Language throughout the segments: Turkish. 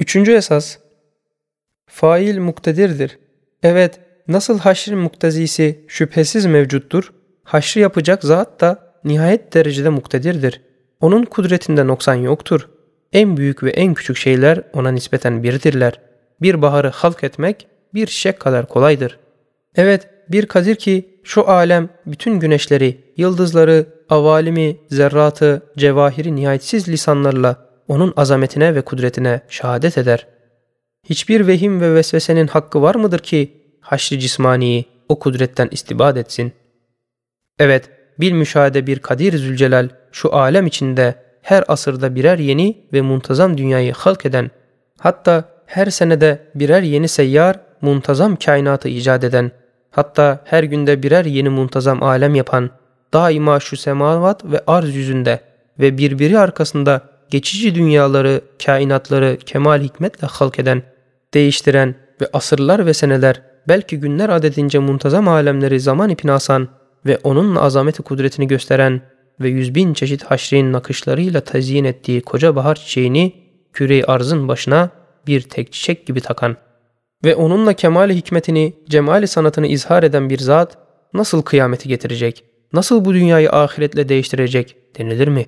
Üçüncü esas, fail muktedirdir. Evet, nasıl haşrin muktezisi şüphesiz mevcuttur, haşrı yapacak zat da nihayet derecede muktedirdir. Onun kudretinde noksan yoktur. En büyük ve en küçük şeyler ona nispeten birdirler. Bir baharı halk etmek bir çiçek kadar kolaydır. Evet, bir kadir ki şu alem bütün güneşleri, yıldızları, avalimi, zerratı, cevahiri nihayetsiz lisanlarla onun azametine ve kudretine şehadet eder. Hiçbir vehim ve vesvesenin hakkı var mıdır ki haşri cismaniyi o kudretten istibad etsin? Evet, bir müşahede bir Kadir Zülcelal şu alem içinde her asırda birer yeni ve muntazam dünyayı halk eden, hatta her senede birer yeni seyyar, muntazam kainatı icat eden, hatta her günde birer yeni muntazam alem yapan, daima şu semavat ve arz yüzünde ve birbiri arkasında geçici dünyaları, kainatları kemal hikmetle halk eden, değiştiren ve asırlar ve seneler, belki günler adedince muntazam alemleri zaman ipine asan ve onunla azameti kudretini gösteren ve yüz bin çeşit haşrin nakışlarıyla tezyin ettiği koca bahar çiçeğini küre arzın başına bir tek çiçek gibi takan ve onunla kemali hikmetini, cemali sanatını izhar eden bir zat nasıl kıyameti getirecek, nasıl bu dünyayı ahiretle değiştirecek denilir mi?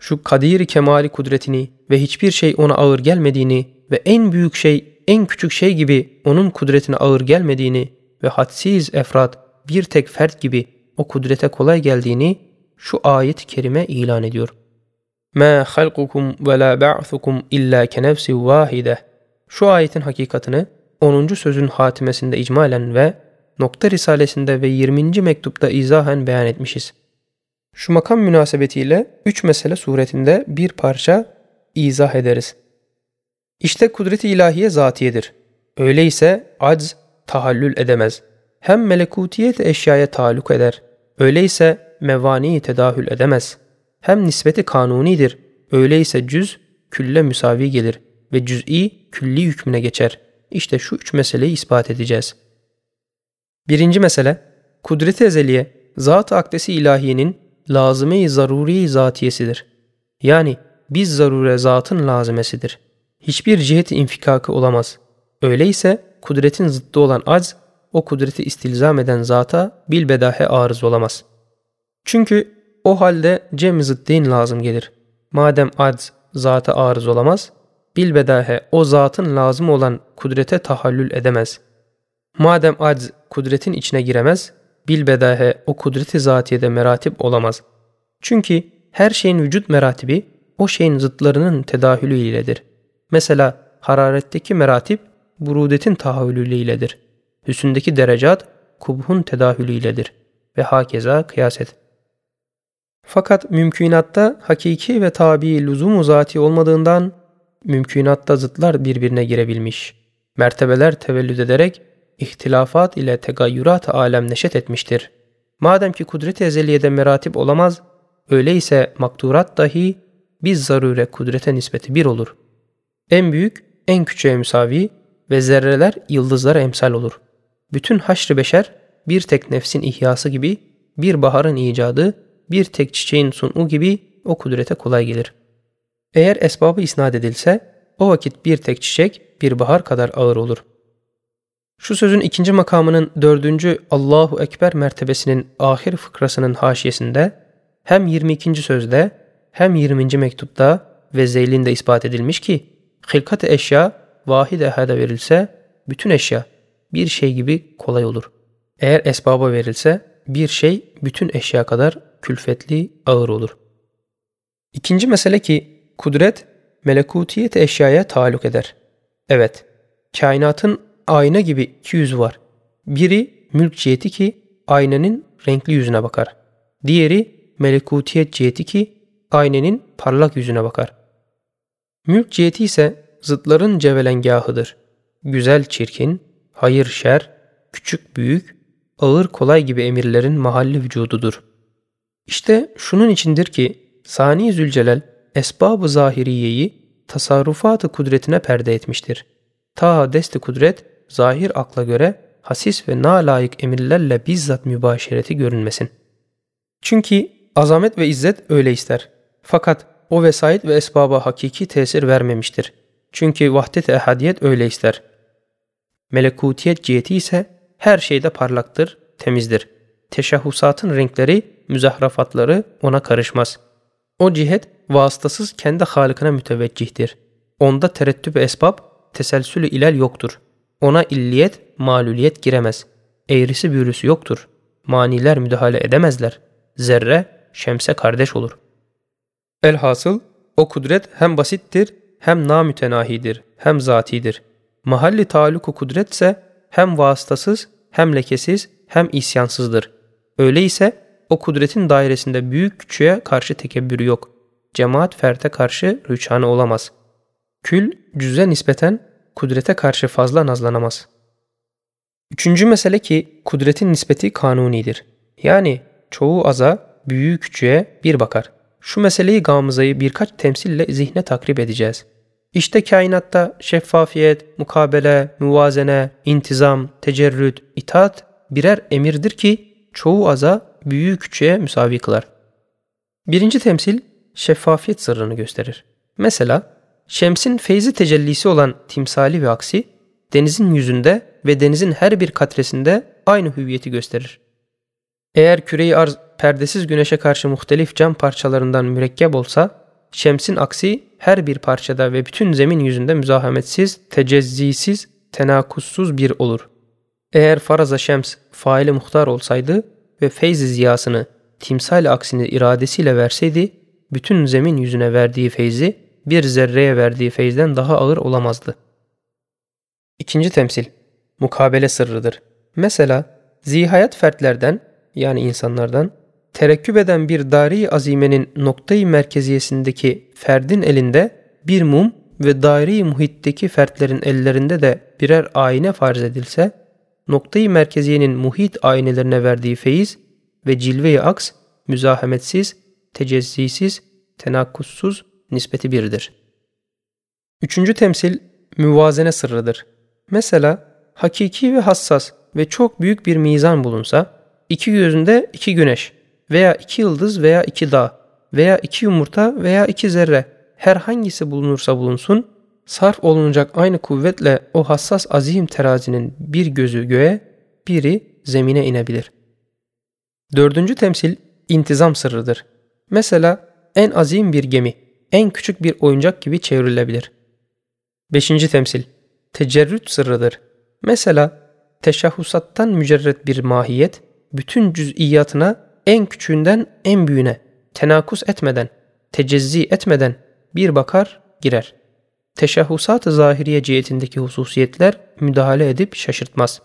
Şu kadir kemali kudretini ve hiçbir şey ona ağır gelmediğini ve en büyük şey en küçük şey gibi onun kudretine ağır gelmediğini ve hadsiz efrat bir tek fert gibi o kudrete kolay geldiğini şu ayet-i kerime ilan ediyor. مَا خَلْقُكُمْ وَلَا بَعْثُكُمْ اِلَّا كَنَفْسِ وَاحِدَةٍ Şu ayetin hakikatını 10. sözün hatimesinde icmalen ve Nokta Risalesinde ve 20. mektupta izahen beyan etmişiz. Şu makam münasebetiyle üç mesele suretinde bir parça izah ederiz. İşte kudret-i ilahiye zatiyedir. Öyleyse acz tahallül edemez. Hem melekutiyet eşyaya taluk eder. Öyleyse mevani tedahül edemez. Hem nispeti kanunidir. Öyleyse cüz külle müsavi gelir ve cüz'i külli hükmüne geçer. İşte şu üç meseleyi ispat edeceğiz. Birinci mesele, kudret-i ezeliye, zat-ı akdesi ilahiyenin lazıme-i zaruri zatiyesidir. Yani biz zarure zatın lazımesidir. Hiçbir cihet infikakı olamaz. Öyleyse kudretin zıttı olan acz, o kudreti istilzam eden zata bilbedahe arız olamaz. Çünkü o halde cem zıddin lazım gelir. Madem acz zata arız olamaz, bilbedahe o zatın lazım olan kudrete tahallül edemez. Madem acz kudretin içine giremez, bilbedahe o kudreti zatiyede meratip olamaz. Çünkü her şeyin vücut meratibi o şeyin zıtlarının tedahülü iledir. Mesela hararetteki meratip burudetin tahavülü iledir. Hüsündeki derecat kubhun tedahülü iledir. Ve hakeza kıyas et. Fakat mümkünatta hakiki ve tabi lüzum zati olmadığından mümkünatta zıtlar birbirine girebilmiş. Mertebeler tevellüd ederek ihtilafat ile tegayyurat alem neşet etmiştir. Madem ki kudret-i ezeliyede meratip olamaz, öyleyse makturat dahi biz zarure kudrete nispeti bir olur. En büyük, en küçüğe müsavi ve zerreler yıldızlara emsal olur. Bütün haşr beşer bir tek nefsin ihyası gibi, bir baharın icadı, bir tek çiçeğin sunu gibi o kudrete kolay gelir. Eğer esbabı isnat edilse, o vakit bir tek çiçek bir bahar kadar ağır olur.'' Şu sözün ikinci makamının dördüncü Allahu Ekber mertebesinin ahir fıkrasının haşiyesinde hem 22. sözde hem 20. mektupta ve zeylinde ispat edilmiş ki hilkat eşya vahid ehada verilse bütün eşya bir şey gibi kolay olur. Eğer esbaba verilse bir şey bütün eşya kadar külfetli ağır olur. İkinci mesele ki kudret melekutiyet eşyaya taluk eder. Evet, kainatın ayna gibi iki yüzü var. Biri mülk ciheti ki aynanın renkli yüzüne bakar. Diğeri melekutiyet ciheti ki aynenin parlak yüzüne bakar. Mülk ciheti ise zıtların cevelengahıdır. Güzel çirkin, hayır şer, küçük büyük, ağır kolay gibi emirlerin mahalli vücududur. İşte şunun içindir ki Sani Zülcelal esbab-ı zahiriyeyi tasarrufatı kudretine perde etmiştir. Ta desti kudret zahir akla göre hasis ve nalayık emirlerle bizzat mübaşereti görünmesin. Çünkü azamet ve izzet öyle ister. Fakat o vesait ve esbaba hakiki tesir vermemiştir. Çünkü vahdet ehadiyet öyle ister. Melekutiyet ciheti ise her şeyde parlaktır, temizdir. Teşahhusatın renkleri, müzahrafatları ona karışmaz. O cihet vasıtasız kendi halikine müteveccihtir. Onda terettüp esbab, teselsülü ilal yoktur. Ona illiyet, maluliyet giremez. Eğrisi büğrüsü yoktur. Maniler müdahale edemezler. Zerre, şemse kardeş olur. Elhasıl, o kudret hem basittir, hem namütenahidir, hem zatidir. Mahalli taluku kudretse hem vasıtasız, hem lekesiz, hem isyansızdır. Öyleyse o kudretin dairesinde büyük küçüğe karşı tekebbürü yok. Cemaat ferte karşı rüçhanı olamaz. Kül cüze nispeten kudrete karşı fazla nazlanamaz. Üçüncü mesele ki kudretin nispeti kanunidir. Yani çoğu aza, büyüğü küçüğe bir bakar. Şu meseleyi gamızayı birkaç temsille zihne takrip edeceğiz. İşte kainatta şeffafiyet, mukabele, muvazene, intizam, tecerrüt, itaat birer emirdir ki çoğu aza büyüğü küçüğe müsavi kılar. Birinci temsil şeffafiyet sırrını gösterir. Mesela şemsin feyzi tecellisi olan timsali ve aksi denizin yüzünde ve denizin her bir katresinde aynı hüviyeti gösterir. Eğer küreyi arz perdesiz güneşe karşı muhtelif cam parçalarından mürekkep olsa, şemsin aksi her bir parçada ve bütün zemin yüzünde müzahametsiz, tecezzisiz, tenakussuz bir olur. Eğer faraza şems faili muhtar olsaydı ve feyzi ziyasını timsal aksini iradesiyle verseydi, bütün zemin yüzüne verdiği feyzi bir zerreye verdiği feyzden daha ağır olamazdı. İkinci temsil, mukabele sırrıdır. Mesela zihayat fertlerden yani insanlardan terekküp eden bir dari azimenin noktayı merkeziyesindeki ferdin elinde bir mum ve daire muhitteki fertlerin ellerinde de birer ayna farz edilse, noktayı merkeziyenin muhit aynelerine verdiği feyiz ve cilve-i aks müzahametsiz, tecezzisiz, tenakkussuz nispeti birdir. Üçüncü temsil müvazene sırrıdır. Mesela hakiki ve hassas ve çok büyük bir mizan bulunsa, iki gözünde iki güneş veya iki yıldız veya iki dağ veya iki yumurta veya iki zerre herhangisi bulunursa bulunsun, sarf olunacak aynı kuvvetle o hassas azim terazinin bir gözü göğe, biri zemine inebilir. Dördüncü temsil intizam sırrıdır. Mesela en azim bir gemi, en küçük bir oyuncak gibi çevrilebilir. Beşinci temsil tecerrüt sırrıdır. Mesela teşahhusattan mücerret bir mahiyet, bütün cüz'iyatına en küçüğünden en büyüğüne, tenakus etmeden, tecezzi etmeden bir bakar, girer. Teşahhusat-ı zahiriye cihetindeki hususiyetler müdahale edip şaşırtmaz.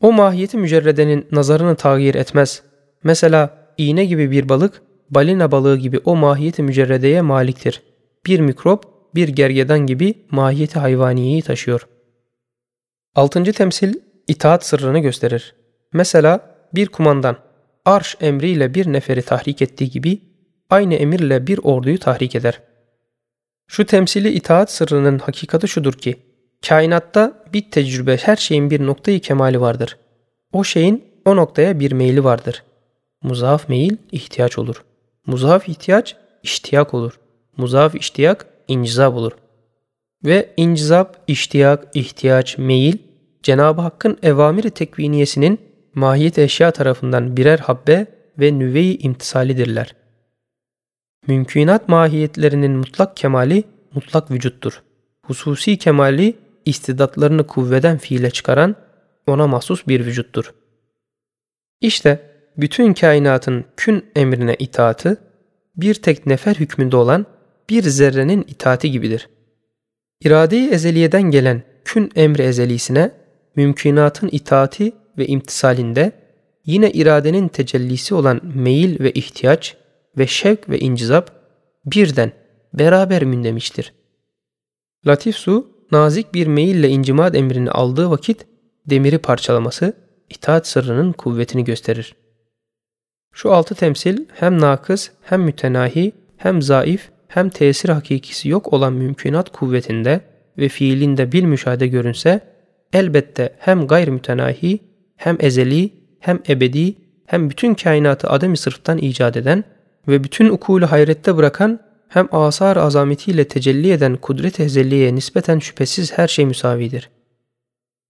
O mahiyeti mücerredenin nazarını tağyir etmez. Mesela iğne gibi bir balık, balina balığı gibi o mahiyeti mücerredeye maliktir. Bir mikrop, bir gergedan gibi mahiyeti hayvaniyeyi taşıyor. Altıncı temsil itaat sırrını gösterir. Mesela bir kumandan arş emriyle bir neferi tahrik ettiği gibi aynı emirle bir orduyu tahrik eder. Şu temsili itaat sırrının hakikati şudur ki, kainatta bir tecrübe her şeyin bir noktayı kemali vardır. O şeyin o noktaya bir meyli vardır. Muzaf meyil ihtiyaç olur. Muzaf ihtiyaç iştiyak olur. Muzaf iştiyak incizab olur. Ve incizab, iştiyak, ihtiyaç, meyil Cenab-ı Hakk'ın evamiri tekviniyesinin mahiyet eşya tarafından birer habbe ve nüve-i imtisalidirler. Mümkünat mahiyetlerinin mutlak kemali mutlak vücuttur. Hususi kemali istidatlarını kuvveden fiile çıkaran ona mahsus bir vücuttur. İşte bütün kainatın kün emrine itaatı bir tek nefer hükmünde olan bir zerrenin itaati gibidir. İrade-i ezeliyeden gelen kün emri ezelisine mümkünatın itaati ve imtisalinde yine iradenin tecellisi olan meyil ve ihtiyaç ve şevk ve incizap birden beraber mündemiştir. Latif su nazik bir meyille incimad emrini aldığı vakit demiri parçalaması itaat sırrının kuvvetini gösterir. Şu altı temsil hem nakız hem mütenahi hem zaif hem tesir hakikisi yok olan mümkünat kuvvetinde ve fiilinde bil müşahede görünse elbette hem gayr mütenahi hem ezeli hem ebedi hem bütün kainatı adem-i sırftan icat eden ve bütün ukulu hayrette bırakan hem asar azametiyle tecelli eden kudret ezelliye nispeten şüphesiz her şey müsavidir.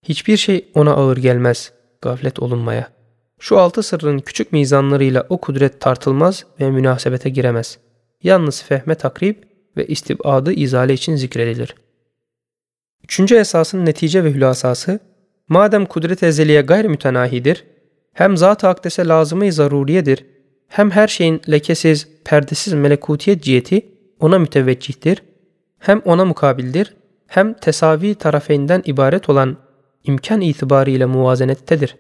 Hiçbir şey ona ağır gelmez, gaflet olunmaya. Şu altı sırrın küçük mizanlarıyla o kudret tartılmaz ve münasebete giremez. Yalnız fehme takrib ve istibadı izale için zikredilir. Üçüncü esasın netice ve hülasası, madem kudret ezeliye gayr mütenahidir, hem zat-ı akdese lazımı zaruriyedir, hem her şeyin lekesiz, perdesiz melekutiyet ciheti ona müteveccihtir, hem ona mukabildir, hem tesavi tarafeyinden ibaret olan imkan itibariyle muvazenettedir.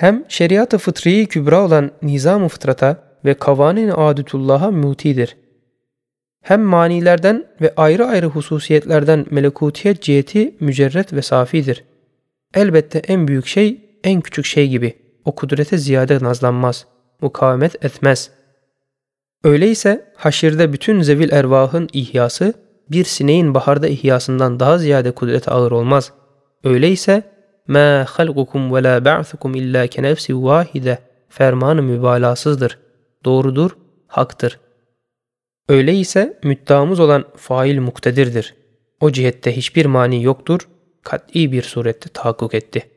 Hem şeriat-ı fıtriyi kübra olan nizam-ı fıtrata ve kavanin-i adetullah'a mutidir. Hem manilerden ve ayrı ayrı hususiyetlerden melekutiyet ciheti mücerret ve safidir. Elbette en büyük şey en küçük şey gibi o kudrete ziyade nazlanmaz, mukavemet etmez. Öyleyse haşirde bütün zevil ervahın ihyası bir sineğin baharda ihyasından daha ziyade kudrete ağır olmaz. Öyleyse مَا خَلْقُكُمْ وَلَا بَعْثُكُمْ اِلَّا كَنَفْسِ وَاحِدَ fermanı mübalasızdır. Doğrudur, haktır. Öyleyse müddeamız olan fail muktedirdir. O cihette hiçbir mani yoktur, kat'i bir surette tahakkuk etti.''